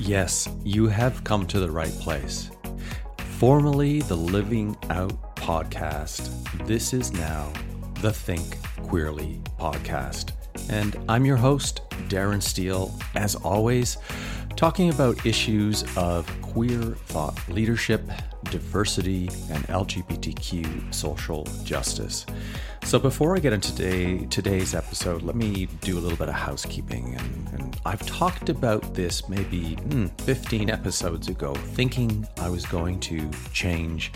Yes, you have come to the right place. Formerly the Living Out podcast, this is now the Think Queerly podcast. And I'm your host, Darren Steele, as always, talking about issues of queer thought leadership, diversity, and LGBTQ social justice. So before I get into today, today's episode, let me do a little bit of housekeeping. And, and I've talked about this maybe mm, 15 episodes ago, thinking I was going to change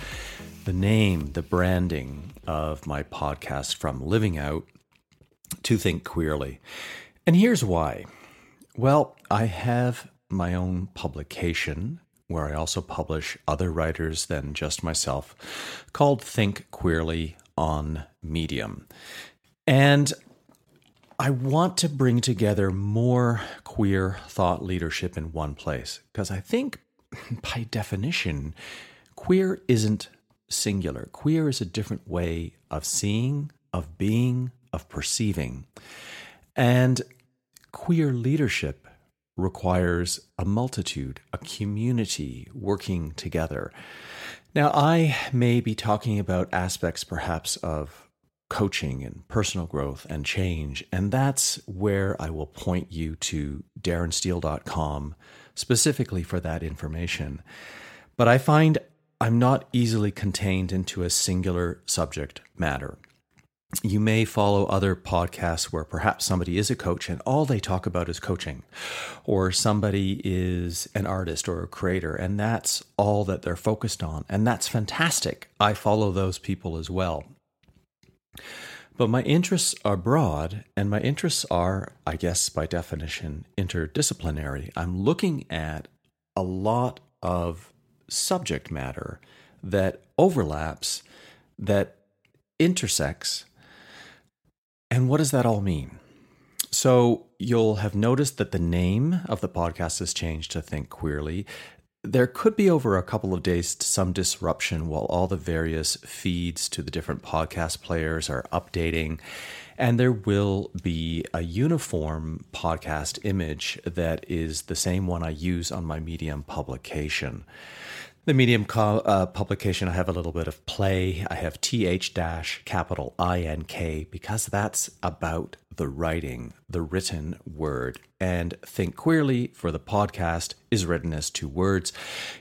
the name, the branding of my podcast from Living Out to Think Queerly. And here's why. Well, I have my own publication where I also publish other writers than just myself called Think Queerly on Medium. And I want to bring together more queer thought leadership in one place because I think, by definition, queer isn't singular. Queer is a different way of seeing, of being, of perceiving. And queer leadership requires a multitude, a community working together. Now, I may be talking about aspects perhaps of coaching and personal growth and change, and that's where I will point you to darrensteele.com specifically for that information. But I find I'm not easily contained into a singular subject matter you may follow other podcasts where perhaps somebody is a coach and all they talk about is coaching, or somebody is an artist or a creator, and that's all that they're focused on. And that's fantastic. I follow those people as well. But my interests are broad, and my interests are, I guess, by definition, interdisciplinary. I'm looking at a lot of subject matter that overlaps, that intersects and what does that all mean? So, you'll have noticed that the name of the podcast has changed to Think Queerly. There could be over a couple of days some disruption while all the various feeds to the different podcast players are updating. And there will be a uniform podcast image that is the same one I use on my Medium publication. The Medium co- uh, publication, I have a little bit of play. I have th dash capital I N K because that's about the writing, the written word. And Think Queerly for the podcast is written as two words.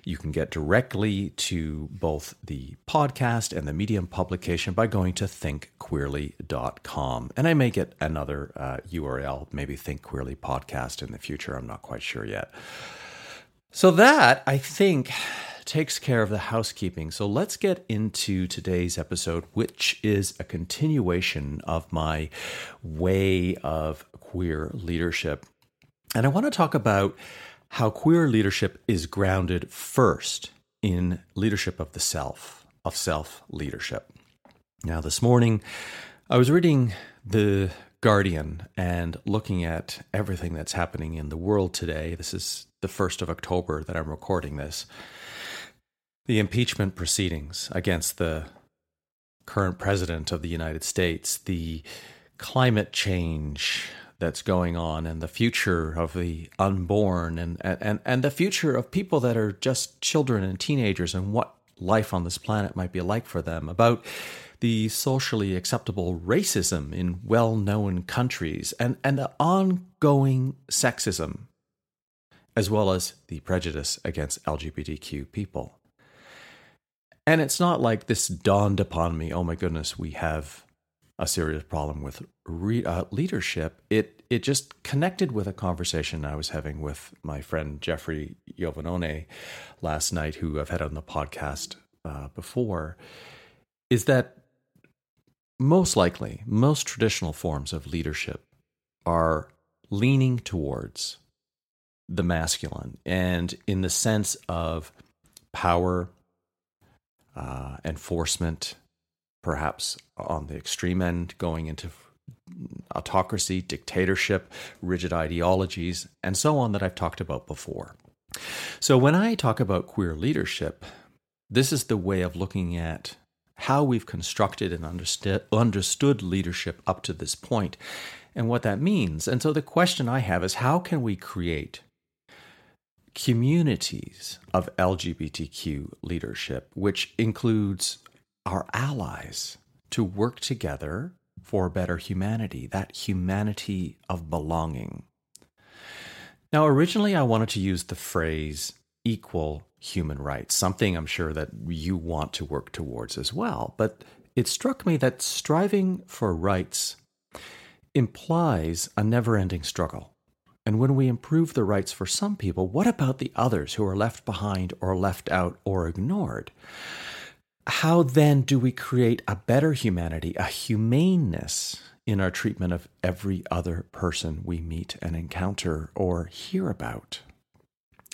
You can get directly to both the podcast and the Medium publication by going to thinkqueerly.com. And I may get another uh, URL, maybe Think Queerly Podcast in the future. I'm not quite sure yet. So, that I think takes care of the housekeeping. So let's get into today's episode, which is a continuation of my way of queer leadership. And I want to talk about how queer leadership is grounded first in leadership of the self, of self leadership. Now, this morning, I was reading The Guardian and looking at everything that's happening in the world today. This is the 1st of October that I'm recording this the impeachment proceedings against the current president of the United States, the climate change that's going on, and the future of the unborn, and, and, and the future of people that are just children and teenagers, and what life on this planet might be like for them, about the socially acceptable racism in well known countries, and, and the ongoing sexism, as well as the prejudice against LGBTQ people. And it's not like this dawned upon me, oh my goodness, we have a serious problem with re- uh, leadership. It it just connected with a conversation I was having with my friend Jeffrey Yovanone last night, who I've had on the podcast uh, before. Is that most likely most traditional forms of leadership are leaning towards the masculine and in the sense of power uh, enforcement, perhaps on the extreme end, going into autocracy, dictatorship, rigid ideologies, and so on that I've talked about before. So, when I talk about queer leadership, this is the way of looking at how we've constructed and understood, understood leadership up to this point and what that means. And so, the question I have is how can we create communities of LGBTQ leadership, which includes our allies, to work together for better humanity, that humanity of belonging. Now, originally, I wanted to use the phrase equal human rights, something I'm sure that you want to work towards as well. But it struck me that striving for rights implies a never ending struggle. And when we improve the rights for some people, what about the others who are left behind or left out or ignored? How then do we create a better humanity, a humaneness in our treatment of every other person we meet and encounter or hear about?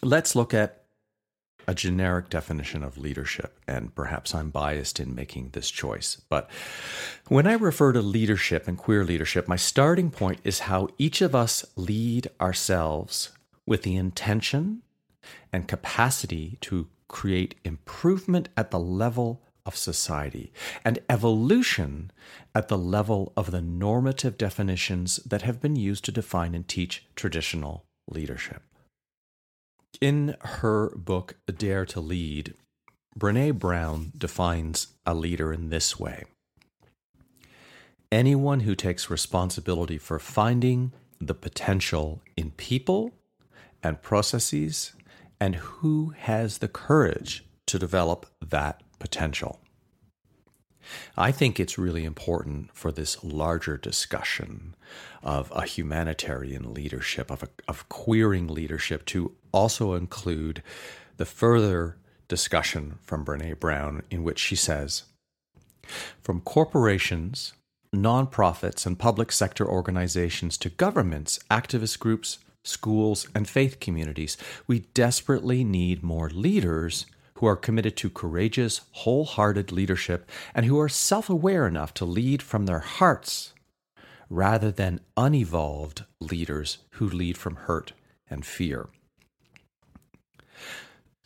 Let's look at a generic definition of leadership, and perhaps I'm biased in making this choice. But when I refer to leadership and queer leadership, my starting point is how each of us lead ourselves with the intention and capacity to create improvement at the level of society and evolution at the level of the normative definitions that have been used to define and teach traditional leadership. In her book, Dare to Lead, Brene Brown defines a leader in this way anyone who takes responsibility for finding the potential in people and processes and who has the courage to develop that potential. I think it's really important for this larger discussion of a humanitarian leadership, of, a, of queering leadership, to also include the further discussion from Brene Brown, in which she says From corporations, nonprofits, and public sector organizations to governments, activist groups, schools, and faith communities, we desperately need more leaders who are committed to courageous, wholehearted leadership and who are self aware enough to lead from their hearts rather than unevolved leaders who lead from hurt and fear.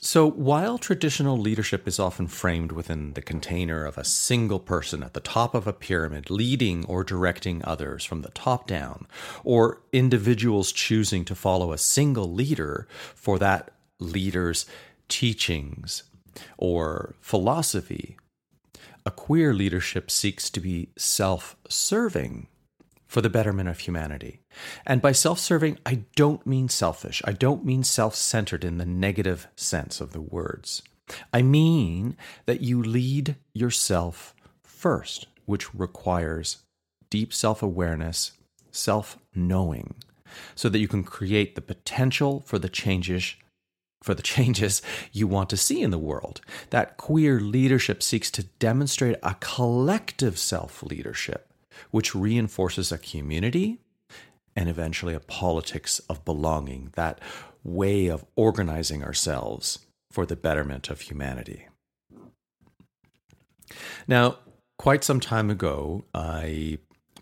So, while traditional leadership is often framed within the container of a single person at the top of a pyramid leading or directing others from the top down, or individuals choosing to follow a single leader for that leader's teachings or philosophy, a queer leadership seeks to be self serving for the betterment of humanity. And by self serving, I don't mean selfish. I don't mean self centered in the negative sense of the words. I mean that you lead yourself first, which requires deep self awareness, self knowing, so that you can create the potential for the changes for the changes you want to see in the world. That queer leadership seeks to demonstrate a collective self leadership which reinforces a community and eventually a politics of belonging, that way of organizing ourselves for the betterment of humanity. Now, quite some time ago, I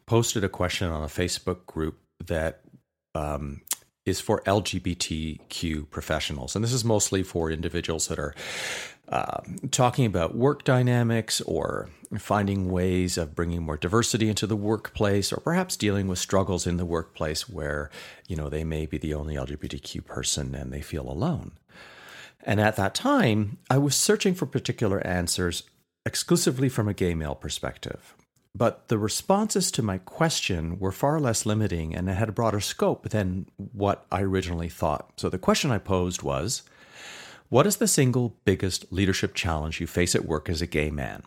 posted a question on a Facebook group that um, is for LGBTQ professionals. And this is mostly for individuals that are uh, talking about work dynamics or finding ways of bringing more diversity into the workplace or perhaps dealing with struggles in the workplace where you know they may be the only lgbtq person and they feel alone and at that time i was searching for particular answers exclusively from a gay male perspective but the responses to my question were far less limiting and had a broader scope than what i originally thought so the question i posed was what is the single biggest leadership challenge you face at work as a gay man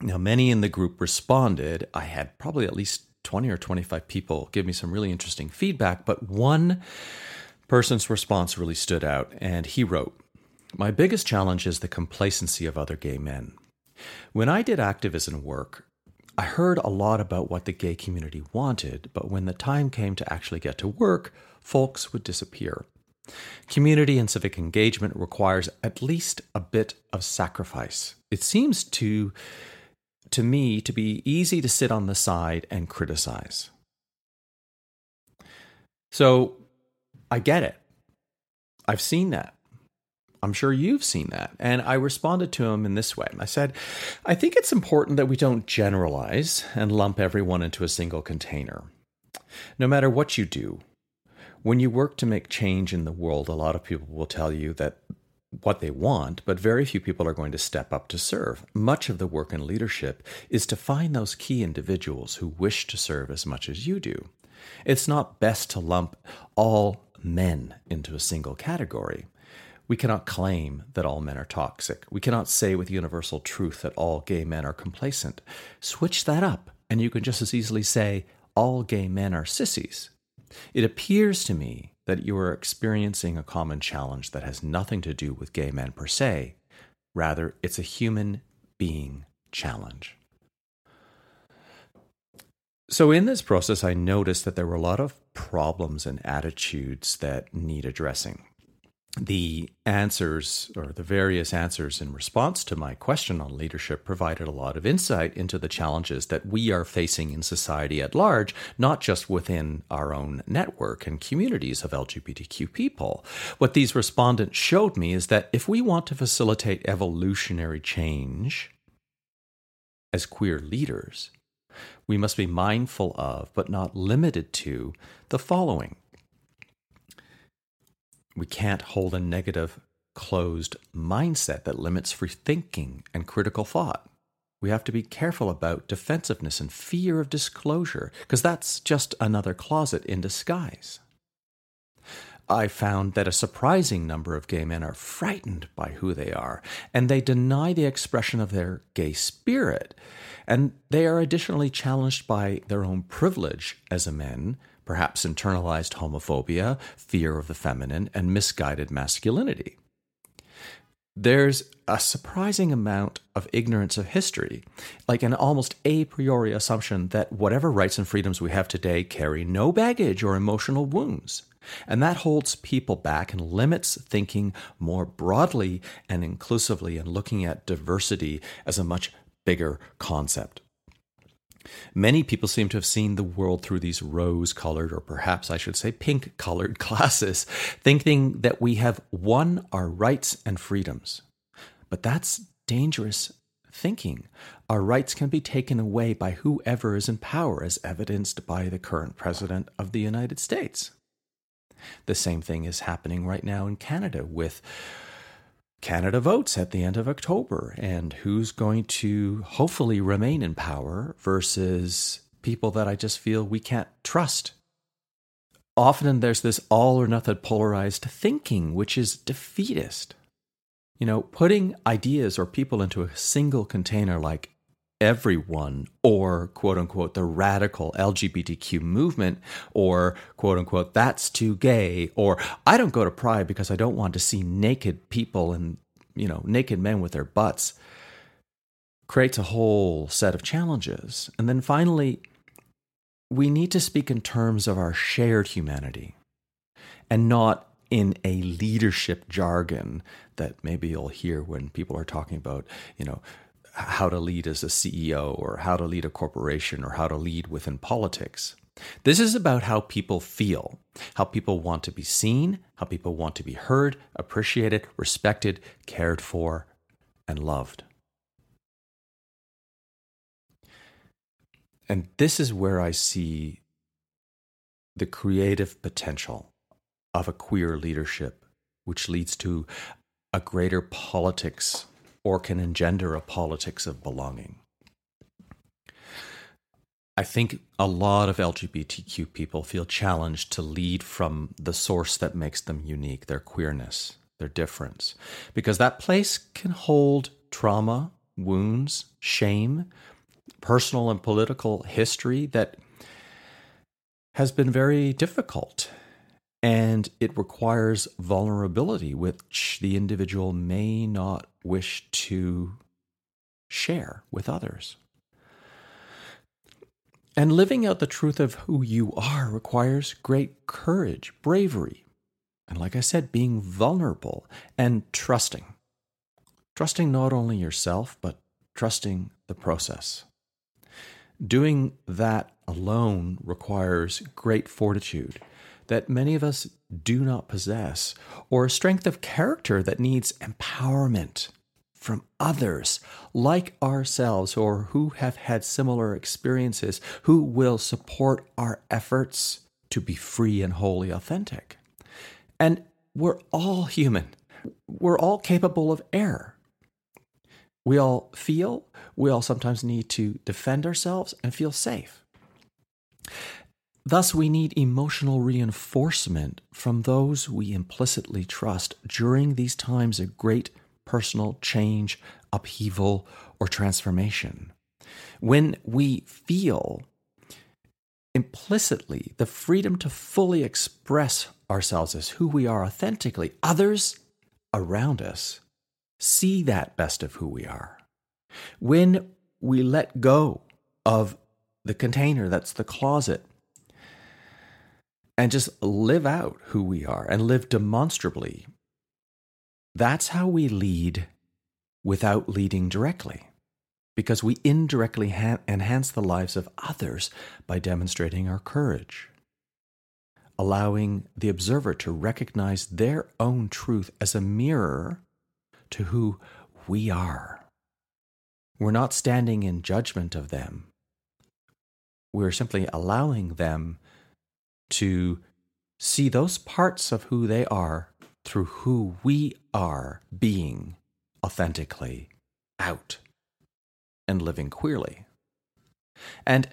now, many in the group responded. I had probably at least 20 or 25 people give me some really interesting feedback, but one person's response really stood out, and he wrote My biggest challenge is the complacency of other gay men. When I did activism work, I heard a lot about what the gay community wanted, but when the time came to actually get to work, folks would disappear. Community and civic engagement requires at least a bit of sacrifice. It seems to to me to be easy to sit on the side and criticize. So I get it. I've seen that. I'm sure you've seen that. And I responded to him in this way I said, I think it's important that we don't generalize and lump everyone into a single container. No matter what you do, When you work to make change in the world, a lot of people will tell you that what they want, but very few people are going to step up to serve. Much of the work in leadership is to find those key individuals who wish to serve as much as you do. It's not best to lump all men into a single category. We cannot claim that all men are toxic. We cannot say with universal truth that all gay men are complacent. Switch that up, and you can just as easily say all gay men are sissies. It appears to me that you are experiencing a common challenge that has nothing to do with gay men per se. Rather, it's a human being challenge. So, in this process, I noticed that there were a lot of problems and attitudes that need addressing the answers or the various answers in response to my question on leadership provided a lot of insight into the challenges that we are facing in society at large, not just within our own network and communities of LGBTQ people. What these respondents showed me is that if we want to facilitate evolutionary change as queer leaders, we must be mindful of, but not limited to, the following we can't hold a negative, closed mindset that limits free thinking and critical thought. We have to be careful about defensiveness and fear of disclosure, because that's just another closet in disguise. I found that a surprising number of gay men are frightened by who they are, and they deny the expression of their gay spirit. And they are additionally challenged by their own privilege as a men perhaps internalized homophobia, fear of the feminine, and misguided masculinity. There's a surprising amount of ignorance of history, like an almost a priori assumption that whatever rights and freedoms we have today carry no baggage or emotional wounds. And that holds people back and limits thinking more broadly and inclusively and looking at diversity as a much bigger concept. Many people seem to have seen the world through these rose colored, or perhaps I should say pink colored glasses, thinking that we have won our rights and freedoms. But that's dangerous thinking. Our rights can be taken away by whoever is in power, as evidenced by the current President of the United States. The same thing is happening right now in Canada with Canada votes at the end of October and who's going to hopefully remain in power versus people that I just feel we can't trust. Often there's this all or nothing polarized thinking, which is defeatist. You know, putting ideas or people into a single container like everyone or quote unquote the radical LGBTQ movement or quote unquote that's too gay or I don't go to Pride because I don't want to see naked people and you know naked men with their butts creates a whole set of challenges. And then finally we need to speak in terms of our shared humanity and not in a leadership jargon that maybe you'll hear when people are talking about, you know, how to lead as a CEO or how to lead a corporation or how to lead within politics. This is about how people feel, how people want to be seen, how people want to be heard, appreciated, respected, cared for, and loved. And this is where I see the creative potential of a queer leadership, which leads to a greater politics or can engender a politics of belonging. I think a lot of LGBTQ people feel challenged to lead from the source that makes them unique, their queerness, their difference, because that place can hold trauma, wounds, shame, personal and political history that has been very difficult and it requires vulnerability, which the individual may not wish to share with others. And living out the truth of who you are requires great courage, bravery, and like I said, being vulnerable and trusting. Trusting not only yourself, but trusting the process. Doing that alone requires great fortitude that many of us do not possess, or a strength of character that needs empowerment from others like ourselves or who have had similar experiences, who will support our efforts to be free and wholly authentic. And we're all human, we're all capable of error. We all feel, we all sometimes need to defend ourselves and feel safe. Thus, we need emotional reinforcement from those we implicitly trust during these times of great personal change, upheaval, or transformation. When we feel implicitly the freedom to fully express ourselves as who we are authentically, others around us see that best of who we are. When we let go of the container that's the closet and just live out who we are and live demonstrably, that's how we lead without leading directly. Because we indirectly ha- enhance the lives of others by demonstrating our courage, allowing the observer to recognize their own truth as a mirror to who we are. We're not standing in judgment of them. We're simply allowing them to see those parts of who they are through who we are being authentically out and living queerly. And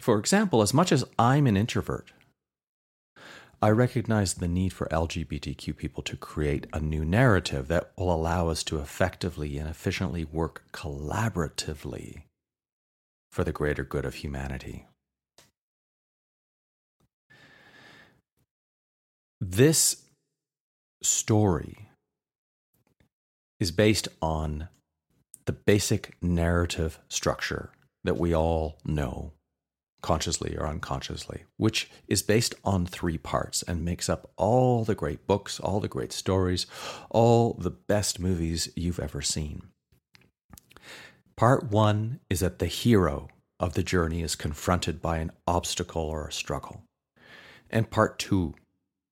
for example, as much as I'm an introvert, I recognize the need for LGBTQ people to create a new narrative that will allow us to effectively and efficiently work collaboratively for the greater good of humanity. This story is based on the basic narrative structure that we all know consciously or unconsciously, which is based on three parts and makes up all the great books, all the great stories, all the best movies you've ever seen. Part one is that the hero of the journey is confronted by an obstacle or a struggle. And part two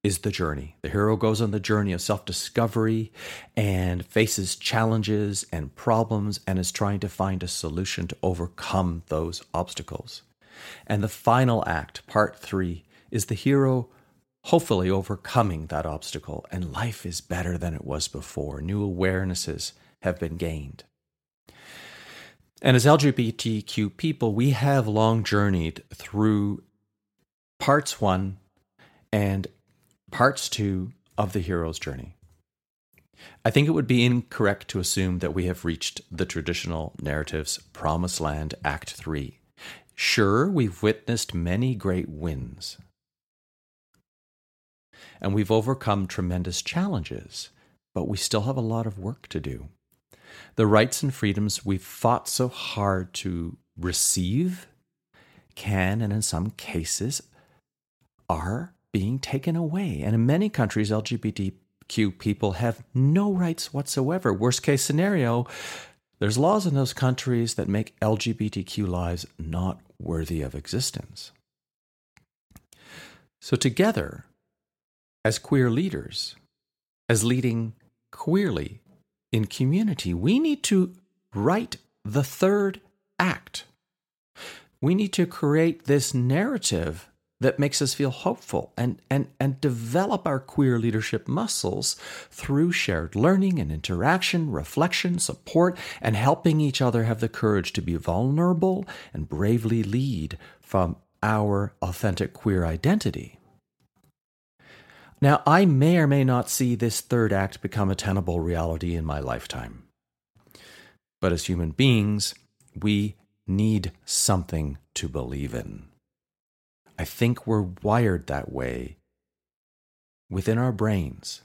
is the journey. The hero goes on the journey of self discovery and faces challenges and problems and is trying to find a solution to overcome those obstacles. And the final act, part three, is the hero hopefully overcoming that obstacle, and life is better than it was before. New awarenesses have been gained. And as LGBTQ people, we have long journeyed through parts one and parts two of the hero's journey. I think it would be incorrect to assume that we have reached the traditional narrative's Promised Land Act 3. Sure, we've witnessed many great wins, and we've overcome tremendous challenges, but we still have a lot of work to do. The rights and freedoms we've fought so hard to receive can, and in some cases, are being taken away. And in many countries, LGBTQ people have no rights whatsoever. Worst case scenario, there's laws in those countries that make LGBTQ lives not worthy of existence. So, together, as queer leaders, as leading queerly in community, we need to write the third act. We need to create this narrative that makes us feel hopeful and, and, and develop our queer leadership muscles through shared learning and interaction, reflection, support, and helping each other have the courage to be vulnerable and bravely lead from our authentic queer identity. Now, I may or may not see this third act become a tenable reality in my lifetime. But as human beings, we need something to believe in. I think we're wired that way within our brains.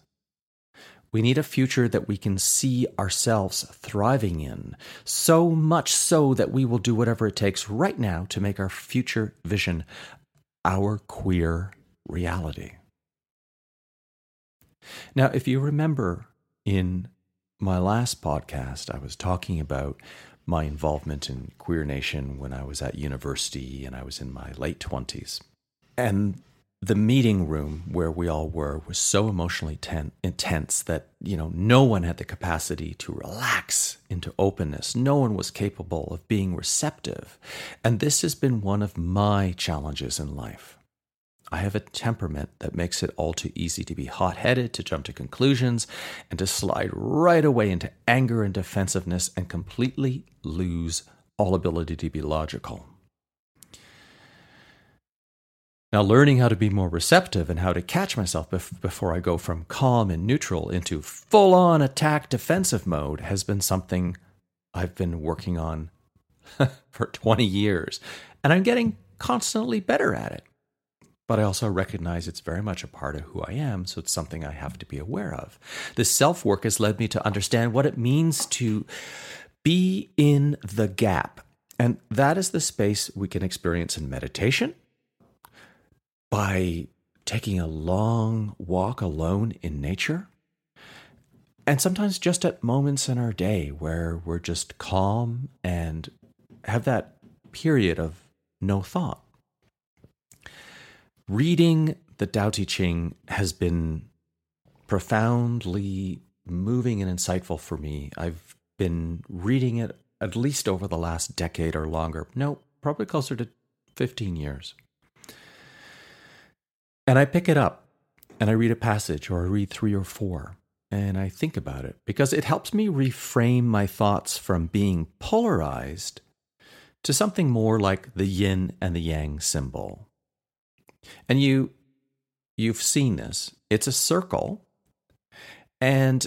We need a future that we can see ourselves thriving in, so much so that we will do whatever it takes right now to make our future vision our queer reality. Now, if you remember in my last podcast, I was talking about my involvement in Queer Nation when I was at university and I was in my late 20s. And the meeting room where we all were was so emotionally ten- intense that you know no one had the capacity to relax into openness. No one was capable of being receptive. And this has been one of my challenges in life I have a temperament that makes it all too easy to be hot headed, to jump to conclusions, and to slide right away into anger and defensiveness and completely lose all ability to be logical. Now, learning how to be more receptive and how to catch myself bef- before I go from calm and neutral into full on attack defensive mode has been something I've been working on for 20 years. And I'm getting constantly better at it. But I also recognize it's very much a part of who I am, so it's something I have to be aware of. This self work has led me to understand what it means to be in the gap. And that is the space we can experience in meditation by taking a long walk alone in nature. And sometimes just at moments in our day where we're just calm and have that period of no thought. Reading the Tao Te Ching has been profoundly moving and insightful for me. I've been reading it at least over the last decade or longer. No, probably closer to 15 years. And I pick it up and I read a passage or I read three or four and I think about it because it helps me reframe my thoughts from being polarized to something more like the yin and the yang symbol. And you you've seen this. It's a circle and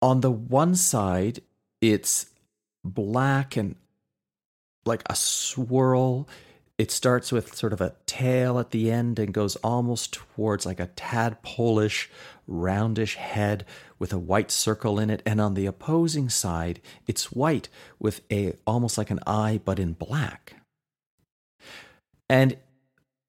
on the one side it's black and like a swirl it starts with sort of a tail at the end and goes almost towards like a tadpoleish, roundish head with a white circle in it. And on the opposing side, it's white with a almost like an eye, but in black. And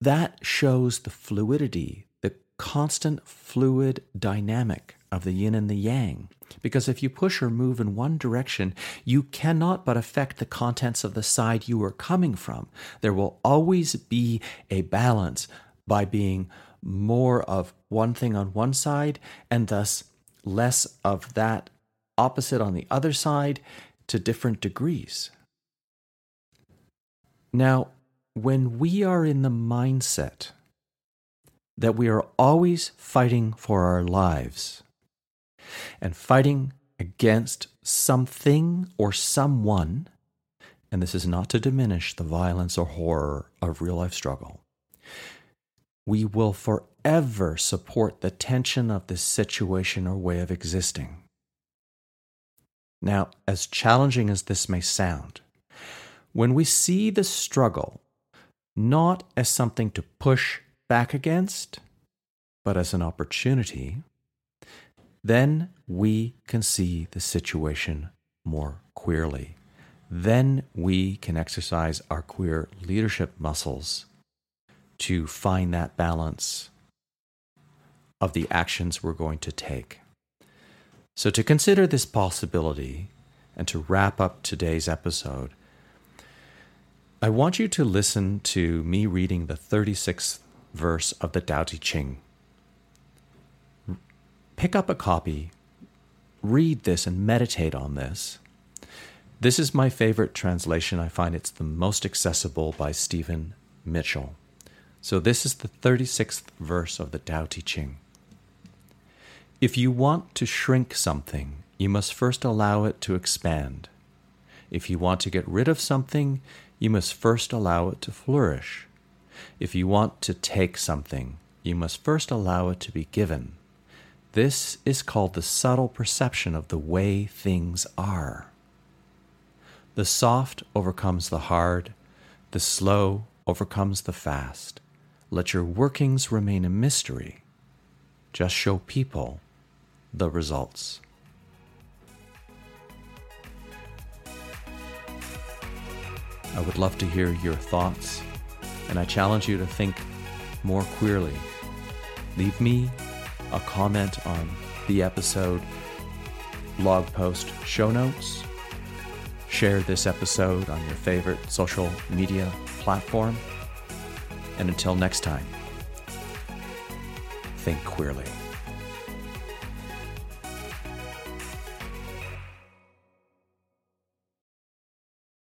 that shows the fluidity, the constant fluid dynamic of the yin and the yang. Because if you push or move in one direction, you cannot but affect the contents of the side you are coming from. There will always be a balance by being more of one thing on one side and thus less of that opposite on the other side to different degrees. Now, when we are in the mindset that we are always fighting for our lives, and fighting against something or someone, and this is not to diminish the violence or horror of real life struggle, we will forever support the tension of this situation or way of existing. Now, as challenging as this may sound, when we see the struggle not as something to push back against, but as an opportunity, then we can see the situation more queerly. Then we can exercise our queer leadership muscles to find that balance of the actions we're going to take. So, to consider this possibility and to wrap up today's episode, I want you to listen to me reading the 36th verse of the Tao Te Ching pick up a copy, read this, and meditate on this. This is my favorite translation. I find it's the most accessible by Stephen Mitchell. So, this is the 36th verse of the Tao Te Ching. If you want to shrink something, you must first allow it to expand. If you want to get rid of something, you must first allow it to flourish. If you want to take something, you must first allow it to be given. This is called the subtle perception of the way things are. The soft overcomes the hard, the slow overcomes the fast. Let your workings remain a mystery. Just show people the results. I would love to hear your thoughts, and I challenge you to think more queerly. Leave me a comment on the episode, blog post, show notes. Share this episode on your favorite social media platform. And until next time, think queerly.